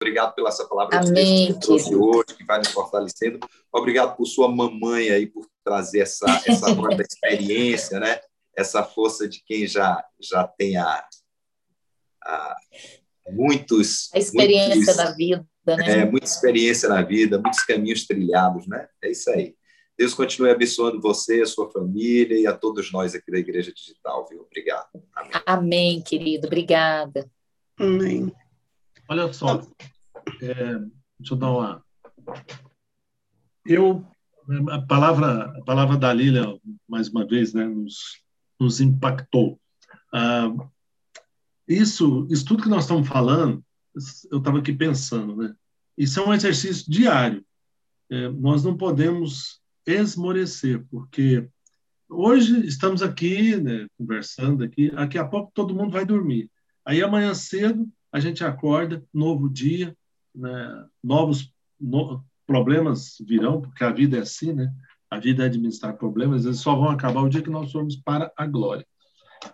Obrigado pela essa palavra Amém, que você trouxe hoje, que vai nos fortalecendo. Obrigado por sua mamãe aí, por trazer essa, essa experiência, né? essa força de quem já, já tem a, a muitos... A experiência muitos, da vida, né? É, muita experiência na vida, muitos caminhos trilhados, né? É isso aí. Deus continue abençoando você, a sua família e a todos nós aqui da Igreja Digital, viu? Obrigado. Amém, Amém querido. Obrigada. Amém. Olha só, é, deixa eu dar uma. Eu, a palavra, a palavra da Lília, mais uma vez, né, nos, nos impactou. Ah, isso, isso tudo que nós estamos falando, eu estava aqui pensando, né? Isso é um exercício diário. É, nós não podemos esmorecer, porque hoje estamos aqui, né, conversando aqui, daqui a pouco todo mundo vai dormir. Aí amanhã cedo a gente acorda, novo dia, né, novos no, problemas virão, porque a vida é assim, né? A vida é administrar problemas, eles só vão acabar o dia que nós formos para a glória.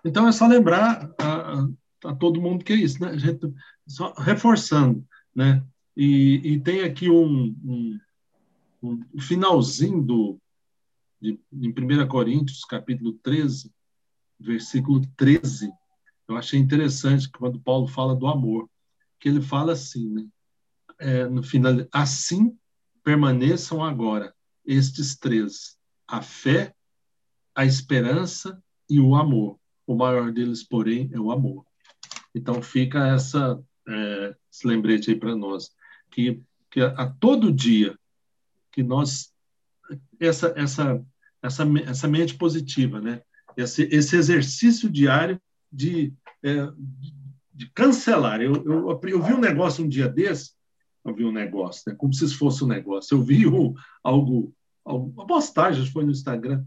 Então é só lembrar a, a, todo mundo que é isso, né? A gente, só reforçando, né? E, e tem aqui um, um, um finalzinho do, de, em 1 Coríntios, capítulo 13, versículo 13, eu achei interessante quando Paulo fala do amor, que ele fala assim, né? É, no final, assim permaneçam agora estes três: a fé, a esperança e o amor. O maior deles, porém, é o amor. Então fica essa é, esse lembrete aí para nós que, que a, a, todo dia que nós essa essa essa essa mente positiva, né? Esse, esse exercício diário de, é, de cancelar. Eu, eu, eu, vi um negócio um dia desse, eu vi um negócio, né, como se fosse um negócio. Eu vi um, algo, uma postagem, foi no Instagram,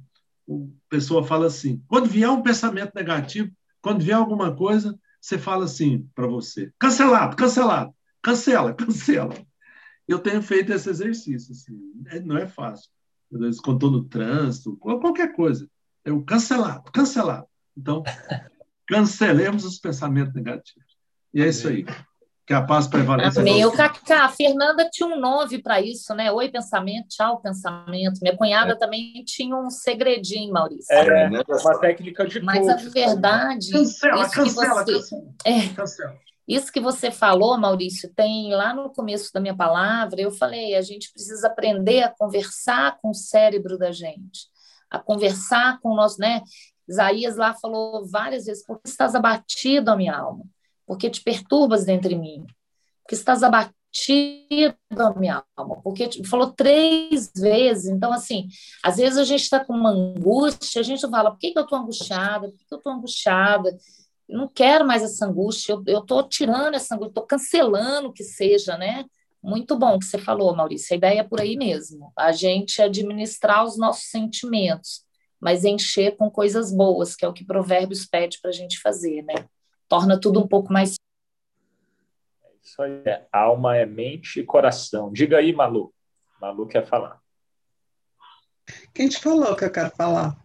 a pessoa fala assim, quando vier um pensamento negativo, quando vier alguma coisa, você fala assim para você, cancelado, cancelado, cancela, cancela. Eu tenho feito esse exercício, assim, é, não é fácil. Às vezes, quando estou no trânsito, qualquer coisa, eu cancelado, cancelado. Então, Cancelemos os pensamentos negativos. E é isso aí. Que a paz prevaleça. Amém. O Cacá, a Fernanda tinha um nome para isso, né? Oi, pensamento, tchau, pensamento. Minha cunhada é. também tinha um segredinho, Maurício. É, uma técnica de Mas a verdade. Cancela, cancela, você... cancela. É. cancela. Isso que você falou, Maurício, tem lá no começo da minha palavra, eu falei, a gente precisa aprender a conversar com o cérebro da gente, a conversar com o nosso, né? Isaías lá falou várias vezes: Por que estás abatido, a minha alma? Porque te perturbas dentro de mim? Porque estás abatido, a minha alma? Porque te... falou três vezes. Então, assim, às vezes a gente está com uma angústia, a gente fala: Por que, que eu estou angustiada? Por que, que eu estou angustiada? Eu não quero mais essa angústia, eu estou tirando essa angústia, estou cancelando que seja, né? Muito bom que você falou, Maurício. A ideia é por aí mesmo. A gente administrar os nossos sentimentos mas encher com coisas boas, que é o que Provérbios pede para a gente fazer, né? Torna tudo um pouco mais. É isso aí. É, alma é mente e coração. Diga aí, Malu. Malu quer falar. Quem te falou que eu quero falar?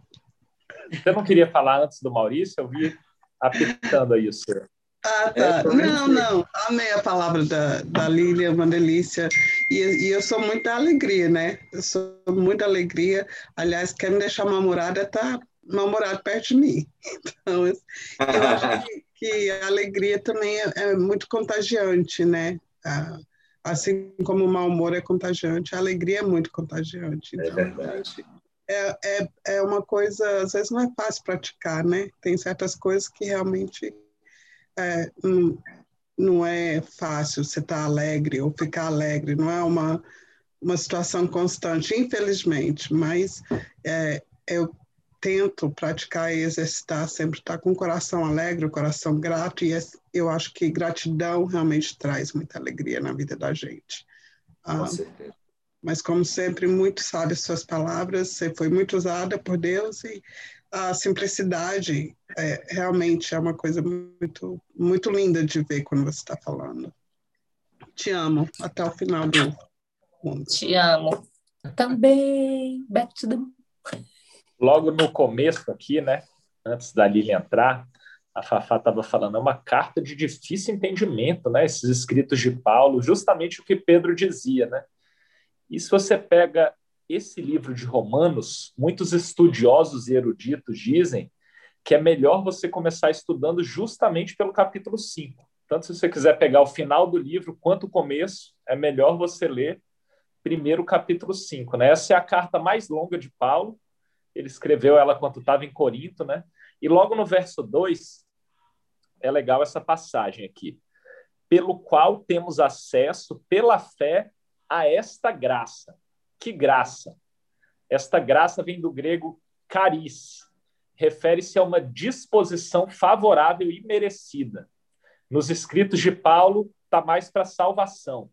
Você não queria falar antes do Maurício? Eu vi apitando aí o senhor. Ah, tá. É, não, não. Amei a palavra da, da Lília, uma delícia. E, e, eu sou muita alegria, né? Eu sou muita alegria. Aliás, quer me deixar mal-humorada, tá mal-humorado perto de mim. Então, eu acho que, que a alegria também é, é muito contagiante, né? Assim como o mau humor é contagiante, a alegria é muito contagiante. É então, é verdade. É, é, é uma coisa, às vezes não é fácil praticar, né? Tem certas coisas que realmente é, não, é fácil você estar alegre ou ficar alegre, não é uma, uma situação constante, infelizmente, mas é, eu tento praticar e exercitar, sempre estar com o coração alegre, o coração grato, e eu acho que gratidão realmente traz muita alegria na vida da gente. Com ah, certeza. Mas, como sempre, muito sabe as suas palavras, você foi muito usada por Deus e a simplicidade é, realmente é uma coisa muito, muito linda de ver quando você está falando. Te amo até o final do mundo. Te amo. Também. Back to the... Logo no começo aqui, né? Antes da Lili entrar, a Fafá estava falando, é uma carta de difícil entendimento, né? Esses escritos de Paulo, justamente o que Pedro dizia, né? E se você pega esse livro de Romanos, muitos estudiosos e eruditos dizem que é melhor você começar estudando justamente pelo capítulo 5. Tanto se você quiser pegar o final do livro quanto o começo, é melhor você ler primeiro o capítulo 5. Né? Essa é a carta mais longa de Paulo. Ele escreveu ela quando estava em Corinto, né? E logo no verso 2, é legal essa passagem aqui. Pelo qual temos acesso pela fé a esta graça. Que graça? Esta graça vem do grego caris, refere-se a uma disposição favorável e merecida. Nos escritos de Paulo, está mais para salvação.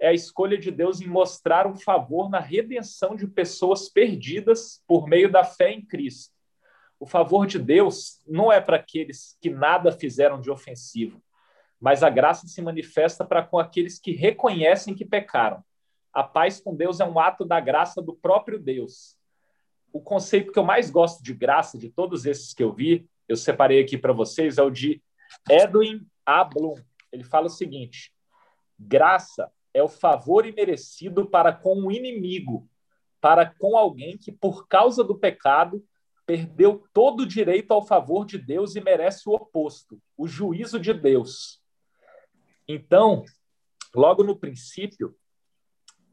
É a escolha de Deus em mostrar um favor na redenção de pessoas perdidas por meio da fé em Cristo. O favor de Deus não é para aqueles que nada fizeram de ofensivo, mas a graça se manifesta para com aqueles que reconhecem que pecaram. A paz com Deus é um ato da graça do próprio Deus. O conceito que eu mais gosto de graça, de todos esses que eu vi, eu separei aqui para vocês, é o de Edwin A. Bloom. Ele fala o seguinte: graça é o favor imerecido para com o inimigo, para com alguém que, por causa do pecado, perdeu todo o direito ao favor de Deus e merece o oposto, o juízo de Deus. Então, logo no princípio,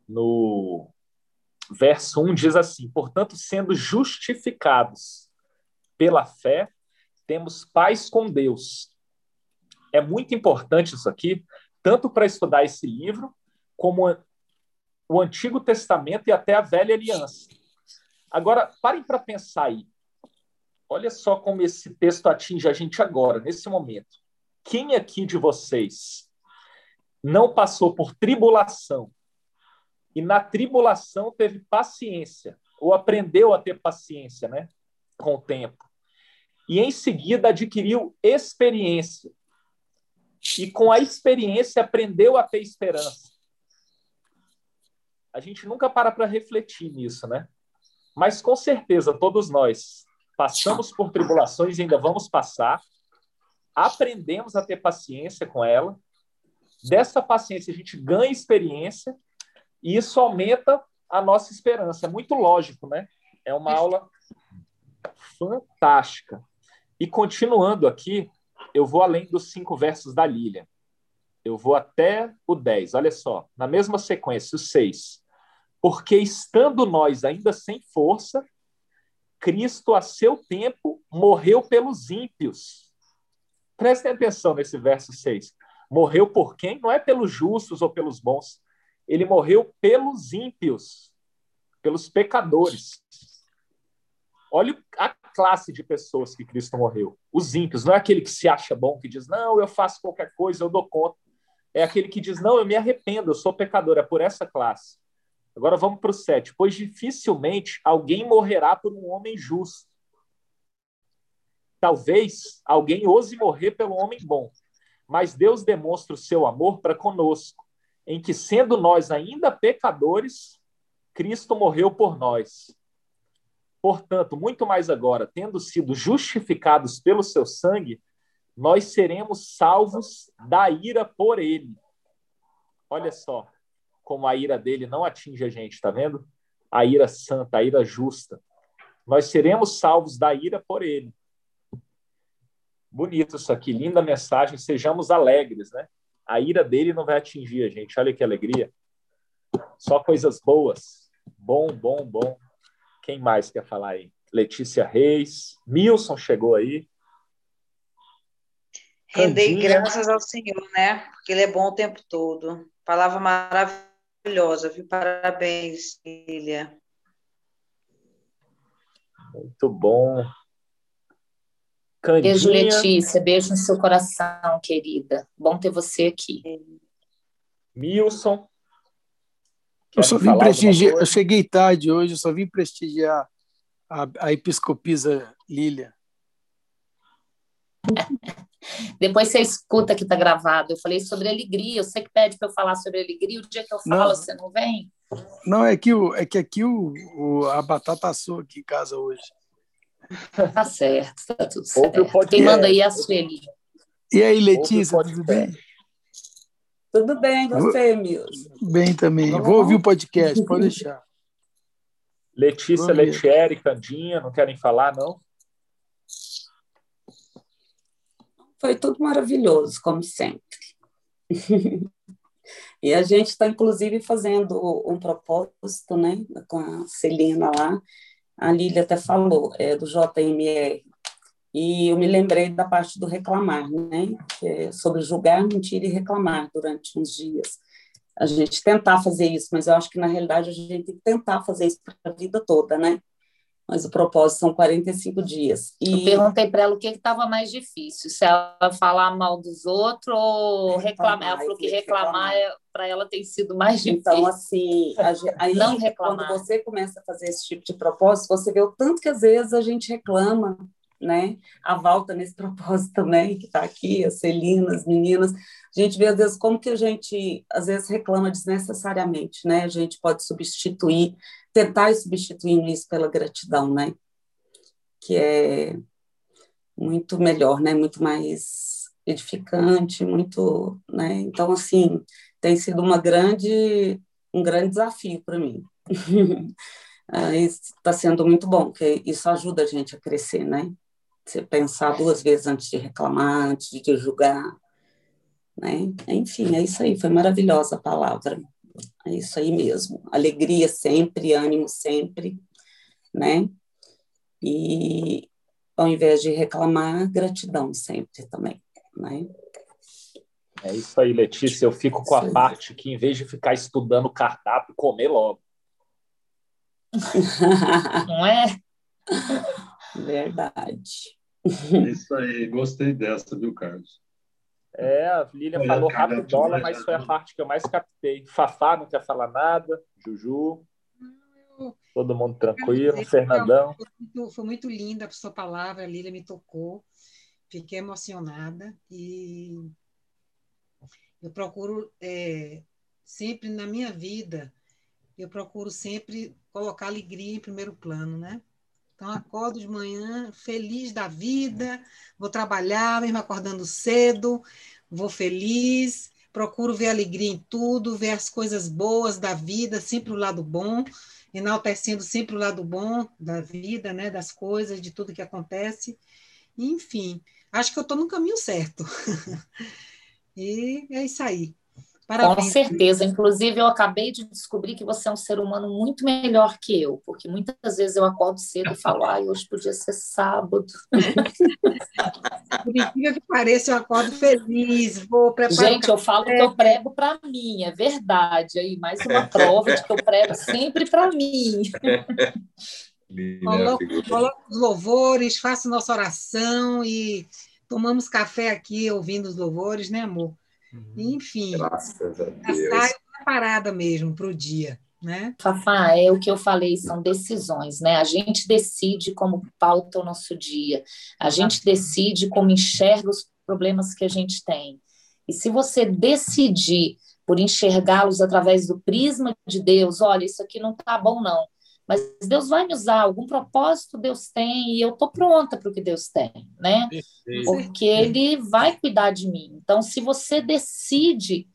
no verso 1 diz assim: Portanto, sendo justificados pela fé, temos paz com Deus. É muito importante isso aqui, tanto para estudar esse livro, como o Antigo Testamento e até a Velha Aliança. Agora, parem para pensar aí. Olha só como esse texto atinge a gente agora, nesse momento. Quem aqui de vocês não passou por tribulação e na tribulação teve paciência, ou aprendeu a ter paciência, né, com o tempo. E em seguida adquiriu experiência. E com a experiência aprendeu a ter esperança. A gente nunca para para refletir nisso, né? Mas com certeza todos nós passamos por tribulações e ainda vamos passar, aprendemos a ter paciência com ela, dessa paciência a gente ganha experiência e isso aumenta a nossa esperança. É muito lógico, né? É uma aula fantástica. E continuando aqui, eu vou além dos cinco versos da Lília. Eu vou até o 10. Olha só, na mesma sequência, o 6. Porque estando nós ainda sem força, Cristo, a seu tempo, morreu pelos ímpios. Prestem atenção nesse verso 6. Morreu por quem? Não é pelos justos ou pelos bons. Ele morreu pelos ímpios, pelos pecadores. Olha a classe de pessoas que Cristo morreu. Os ímpios. Não é aquele que se acha bom, que diz, não, eu faço qualquer coisa, eu dou conta. É aquele que diz, não, eu me arrependo, eu sou pecador. É por essa classe. Agora vamos para o 7. Pois dificilmente alguém morrerá por um homem justo. Talvez alguém ouse morrer pelo homem bom, mas Deus demonstra o seu amor para conosco, em que, sendo nós ainda pecadores, Cristo morreu por nós. Portanto, muito mais agora, tendo sido justificados pelo seu sangue, nós seremos salvos da ira por ele. Olha só, como a ira dele não atinge a gente, tá vendo? A ira santa, a ira justa. Nós seremos salvos da ira por ele. Bonito isso aqui, linda mensagem. Sejamos alegres, né? A ira dele não vai atingir a gente. Olha que alegria. Só coisas boas. Bom, bom, bom. Quem mais quer falar aí? Letícia Reis. Milson chegou aí. Rendei graças ao Senhor, né? Porque Ele é bom o tempo todo. Palavra maravilhosa maravilhosa, viu? Parabéns, Lilia. Muito bom. Candinha. Beijo, Letícia. Beijo no seu coração, querida. Bom ter você aqui. Milson. Eu só vim prestigiar, eu cheguei tarde hoje, eu só vim prestigiar a, a episcopisa Lília. Depois você escuta que está gravado. Eu falei sobre alegria. Você que pede para eu falar sobre alegria, o dia que eu falo, não, você não vem? Não, é que, o, é que aqui o, o, a batata assou aqui em casa hoje. Tá certo, tá tudo certo. Quem manda aí é a Sueli. E aí, Letícia, tudo bem? Tudo bem, você, Milson? Bem também. Vou ouvir o podcast, pode deixar. Letícia, Letieri, Candinha, não querem falar, não? Foi tudo maravilhoso, como sempre. e a gente está, inclusive, fazendo um propósito né, com a Celina lá. A Lília até falou, é do JMR, e eu me lembrei da parte do reclamar, né? É sobre julgar, mentir e reclamar durante uns dias. A gente tentar fazer isso, mas eu acho que na realidade a gente tem que tentar fazer isso para a vida toda, né? Mas o propósito são 45 dias. E... Eu perguntei para ela o que estava mais difícil, se ela falar mal dos outros ou reclamar. Ela falou que reclamar, é, para ela tem sido mais então, difícil. Então, assim, a, aí, não reclamar. quando você começa a fazer esse tipo de propósito, você vê o tanto que às vezes a gente reclama né? A volta nesse propósito também, que está aqui, a Celina, as meninas. A gente vê, às vezes, como que a gente, às vezes, reclama desnecessariamente, né? A gente pode substituir, tentar ir substituindo isso pela gratidão, né? Que é muito melhor, né? Muito mais edificante, muito, né? Então, assim, tem sido uma grande, um grande desafio para mim. está sendo muito bom, porque isso ajuda a gente a crescer, né? Você pensar duas vezes antes de reclamar, antes de julgar. Né? Enfim, é isso aí, foi maravilhosa a palavra. É isso aí mesmo. Alegria sempre, ânimo sempre, né? E ao invés de reclamar, gratidão sempre também, né? É isso aí, Letícia. Eu fico com a parte que, em vez de ficar estudando cardápio, comer logo. Não é? Verdade. É isso aí, gostei dessa, viu, Carlos? É, a Lilian falou rapidola, mas foi a parte que eu mais captei. Fafá não quer falar nada, Juju. Todo mundo tranquilo, Fernandão. Foi muito, foi muito linda a sua palavra, a Lília me tocou. Fiquei emocionada e eu procuro é, sempre na minha vida, eu procuro sempre colocar alegria em primeiro plano, né? Então, acordo de manhã feliz da vida, vou trabalhar, mesmo acordando cedo, vou feliz, procuro ver alegria em tudo, ver as coisas boas da vida, sempre o lado bom, enaltecendo sempre o lado bom da vida, né, das coisas, de tudo que acontece. Enfim, acho que eu estou no caminho certo. e é isso aí. Parabéns. Com certeza. Inclusive, eu acabei de descobrir que você é um ser humano muito melhor que eu, porque muitas vezes eu acordo cedo e falo, ai, hoje podia ser sábado. Por incrível que pareça, eu acordo feliz, vou preparar. Gente, eu falo que eu prego para mim, é verdade. Aí, mais uma prova de que eu prego sempre para mim. Coloco, coloco os louvores, faço nossa oração e tomamos café aqui ouvindo os louvores, né, amor? Uhum. Enfim, Graças a Deus. sai preparada mesmo para o dia. Né? Fafá, é o que eu falei, são decisões, né? A gente decide como pauta o nosso dia, a gente decide como enxerga os problemas que a gente tem. E se você decidir por enxergá-los através do prisma de Deus, olha, isso aqui não tá bom, não. Mas Deus vai me usar, algum propósito Deus tem, e eu estou pronta para o que Deus tem, né? Porque Ele vai cuidar de mim. Então, se você decide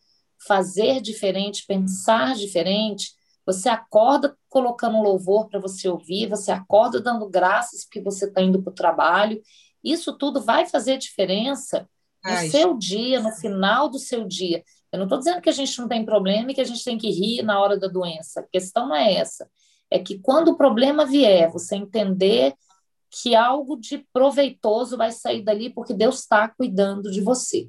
fazer diferente, pensar diferente, você acorda colocando louvor para você ouvir, você acorda dando graças porque você está indo para o trabalho. Isso tudo vai fazer diferença no Ai. seu dia, no final do seu dia. Eu não estou dizendo que a gente não tem problema e que a gente tem que rir na hora da doença. A questão não é essa é que quando o problema vier, você entender que algo de proveitoso vai sair dali porque Deus está cuidando de você,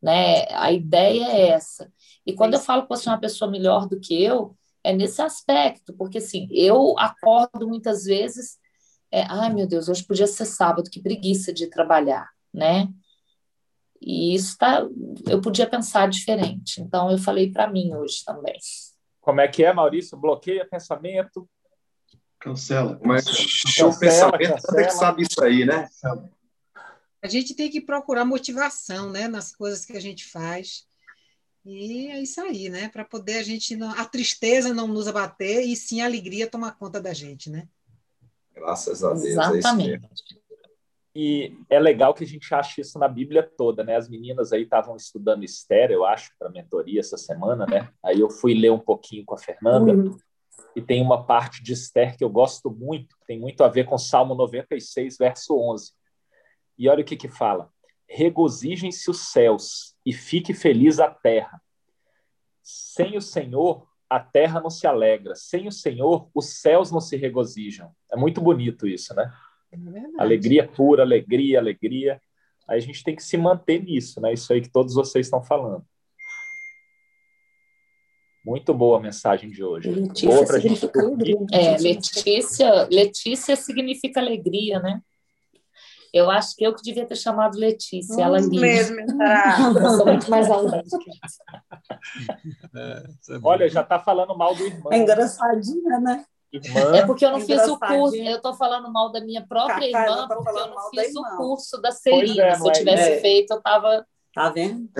né? A ideia é essa. E quando eu falo que você é uma pessoa melhor do que eu, é nesse aspecto, porque assim, eu acordo muitas vezes, é, ai meu Deus, hoje podia ser sábado, que preguiça de trabalhar, né? E isso tá, eu podia pensar diferente. Então eu falei para mim hoje também. Como é que é, Maurício? Bloqueia pensamento, Cancela. Mas show pensamento, cancela. que sabe isso aí, né? A gente tem que procurar motivação, né, nas coisas que a gente faz. E é isso aí, né? Para poder a gente não, a tristeza não nos abater e sim a alegria tomar conta da gente, né? Graças a Deus. Exatamente. É e é legal que a gente ache isso na Bíblia toda, né? As meninas aí estavam estudando Esther, eu acho, para mentoria essa semana, né? Aí eu fui ler um pouquinho com a Fernanda uhum. E tem uma parte de Esther que eu gosto muito, que tem muito a ver com Salmo 96, verso 11. E olha o que que fala: Regozijem-se os céus e fique feliz a terra. Sem o Senhor, a terra não se alegra. Sem o Senhor, os céus não se regozijam. É muito bonito isso, né? É alegria pura, alegria, alegria. Aí a gente tem que se manter nisso, né? Isso aí que todos vocês estão falando. Muito boa a mensagem de hoje. Letícia boa significa alegria. É, Letícia, Letícia significa alegria, né? Eu acho que eu que devia ter chamado Letícia, ela linda. mesmo, tá? Eu sou muito mais alegre. É, é Olha, já está falando mal do irmão. É engraçadinha, né? Irmã. É porque eu não fiz o curso, eu estou falando mal da minha própria irmã, porque eu não fiz o curso da Celina. É, Se eu tivesse é. feito, eu estava. Tá vendo?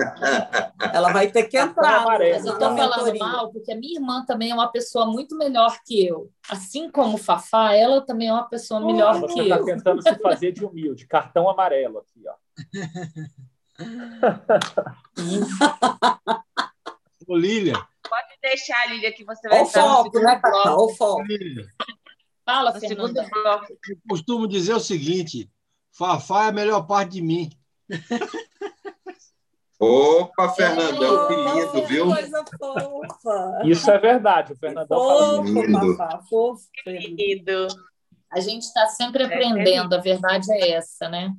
Ela vai ter que entrar. Mas eu estou falando mal porque a minha irmã também é uma pessoa muito melhor que eu. Assim como o Fafá, ela também é uma pessoa melhor oh, que eu. Você está tentando se fazer de humilde. Cartão amarelo aqui, ó. Ô, Lília, Pode deixar, Lília, que você vai o foco, né, Cacau? O foco. Fala, no segundo bloco. Eu costumo dizer o seguinte: Fafá é a melhor parte de mim. Opa, Fernando, é o lindo, viu? Coisa fofa. Isso é verdade, o Fernandão fala lindo. Fafá, fofo. Lindo. A gente está sempre é aprendendo, é a verdade é essa, né?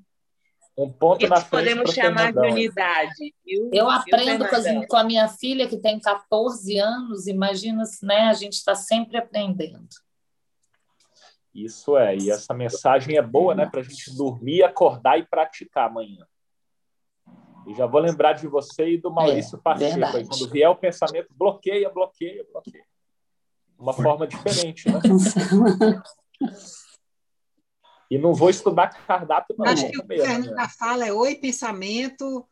Um ponto na frente. podemos chamar de unidade. Viu? Eu aprendo com, as, com, a minha filha, que tem 14 anos, imagina, né? A gente está sempre aprendendo. Isso é, e essa mensagem é boa, né? Para a gente dormir, acordar e praticar amanhã. E já vou lembrar de você e do Maurício é, Pacheco. Quando vier o pensamento, bloqueia, bloqueia, bloqueia. Uma forma diferente, né? E não vou estudar cardápio, não. Acho que o que a fala é oi, pensamento,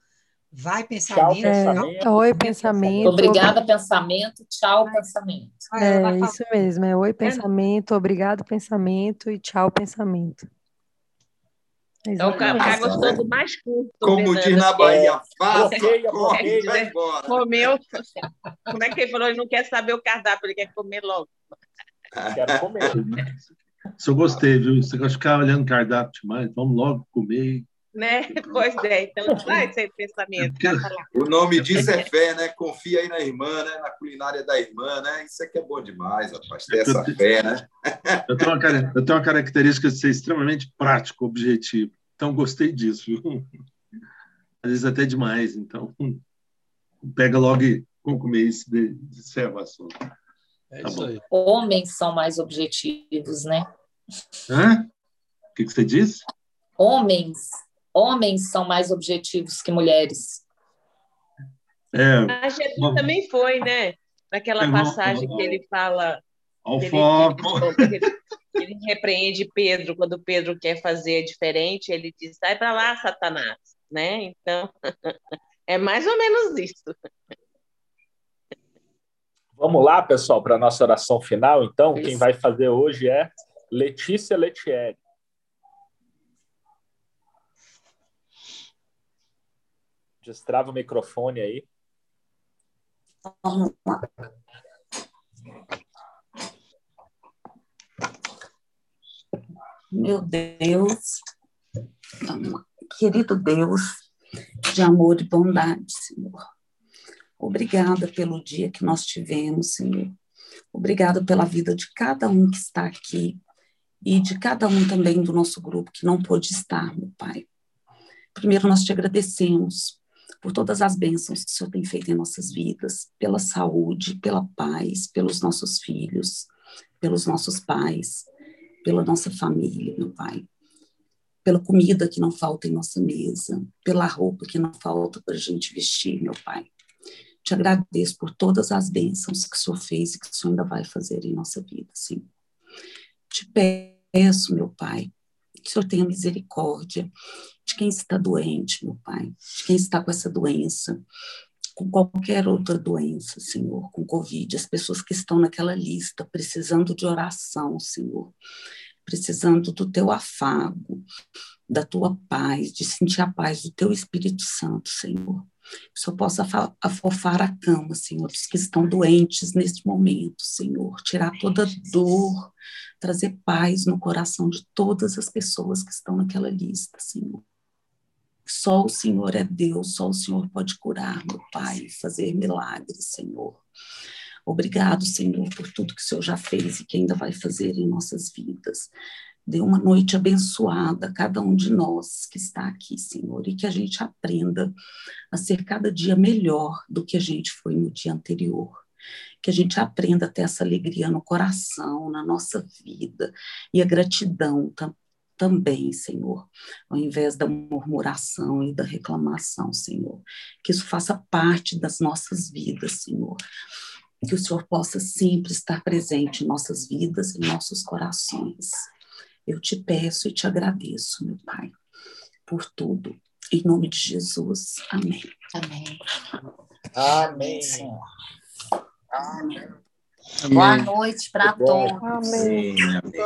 vai, pensamento. Tchau, pensamento. É, oi, pensamento. Obrigada, pensamento. Tchau, pensamento. É, isso mesmo. É oi, pensamento. Obrigado, pensamento. E tchau, pensamento. Então, o cara gostou do mais curto. Como diz na Bahia, faça, corre, vai embora. Comeu. Como é que ele falou? Ele não quer saber o cardápio, ele quer comer logo. Quero comer. Isso eu gostei, viu? Você gosta de ficar olhando cardápio demais, vamos logo comer. Né? Pois é, então vai esse pensamento. O nome disso é fé, né? Confia aí na irmã, né? Na culinária da irmã, né? Isso aqui é bom demais, rapaz, ter essa fé, né? Eu tenho, uma, eu tenho uma característica de ser extremamente prático, objetivo. Então, gostei disso, viu? Às vezes até demais, então pega logo e comer isso de, de serva assunto. É tá isso aí. Homens são mais objetivos, né? Hã? O que, que você disse? Homens. Homens são mais objetivos que mulheres. É, a Jesus uma... também foi, né? Naquela passagem que ele fala. Ao ele, foco. Ele, ele, repreende Pedro quando Pedro quer fazer diferente, ele diz: sai para lá, Satanás. Né? Então, é mais ou menos isso. Vamos lá, pessoal, para a nossa oração final, então. Isso. Quem vai fazer hoje é Letícia Letieri. Destrava o microfone aí. Vamos lá. Meu Deus, querido Deus de amor e bondade, Senhor. Obrigada pelo dia que nós tivemos, Senhor. Obrigada pela vida de cada um que está aqui e de cada um também do nosso grupo que não pôde estar, meu Pai. Primeiro, nós te agradecemos por todas as bênçãos que o Senhor tem feito em nossas vidas, pela saúde, pela paz, pelos nossos filhos, pelos nossos pais, pela nossa família, meu Pai. Pela comida que não falta em nossa mesa, pela roupa que não falta para a gente vestir, meu Pai. Te agradeço por todas as bênçãos que o Senhor fez e que o Senhor ainda vai fazer em nossa vida, Senhor. Te peço, meu Pai, que o Senhor tenha misericórdia de quem está doente, meu Pai, de quem está com essa doença, com qualquer outra doença, Senhor, com Covid, as pessoas que estão naquela lista precisando de oração, Senhor. precisando do teu afago, da tua paz, de sentir a paz do teu Espírito Santo, Senhor. Que Senhor possa afofar a cama, Senhor, dos que estão doentes neste momento, Senhor. Tirar toda dor, trazer paz no coração de todas as pessoas que estão naquela lista, Senhor. Só o Senhor é Deus, só o Senhor pode curar, meu Pai, fazer milagres, Senhor. Obrigado, Senhor, por tudo que o Senhor já fez e que ainda vai fazer em nossas vidas. Dê uma noite abençoada a cada um de nós que está aqui, Senhor, e que a gente aprenda a ser cada dia melhor do que a gente foi no dia anterior. Que a gente aprenda a ter essa alegria no coração, na nossa vida, e a gratidão também, Senhor, ao invés da murmuração e da reclamação, Senhor. Que isso faça parte das nossas vidas, Senhor. Que o Senhor possa sempre estar presente em nossas vidas, em nossos corações. Eu te peço e te agradeço, meu Pai, por tudo. Em nome de Jesus. Amém. Amém. Amém. Senhor. Amém. Boa noite para todos. Amém.